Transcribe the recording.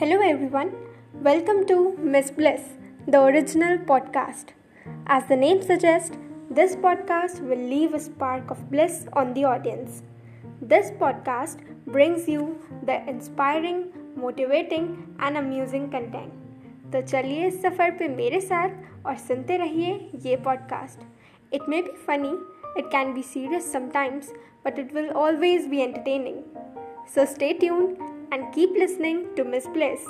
Hello, everyone. Welcome to Miss Bliss, the original podcast. As the name suggests, this podcast will leave a spark of bliss on the audience. This podcast brings you the inspiring, motivating, and amusing content. तो चलिए इस सफ़र पे मेरे साथ और सुनते रहिए ये podcast it may be funny it can be serious sometimes but it will always be entertaining so stay tuned and keep listening to Miss Bliss.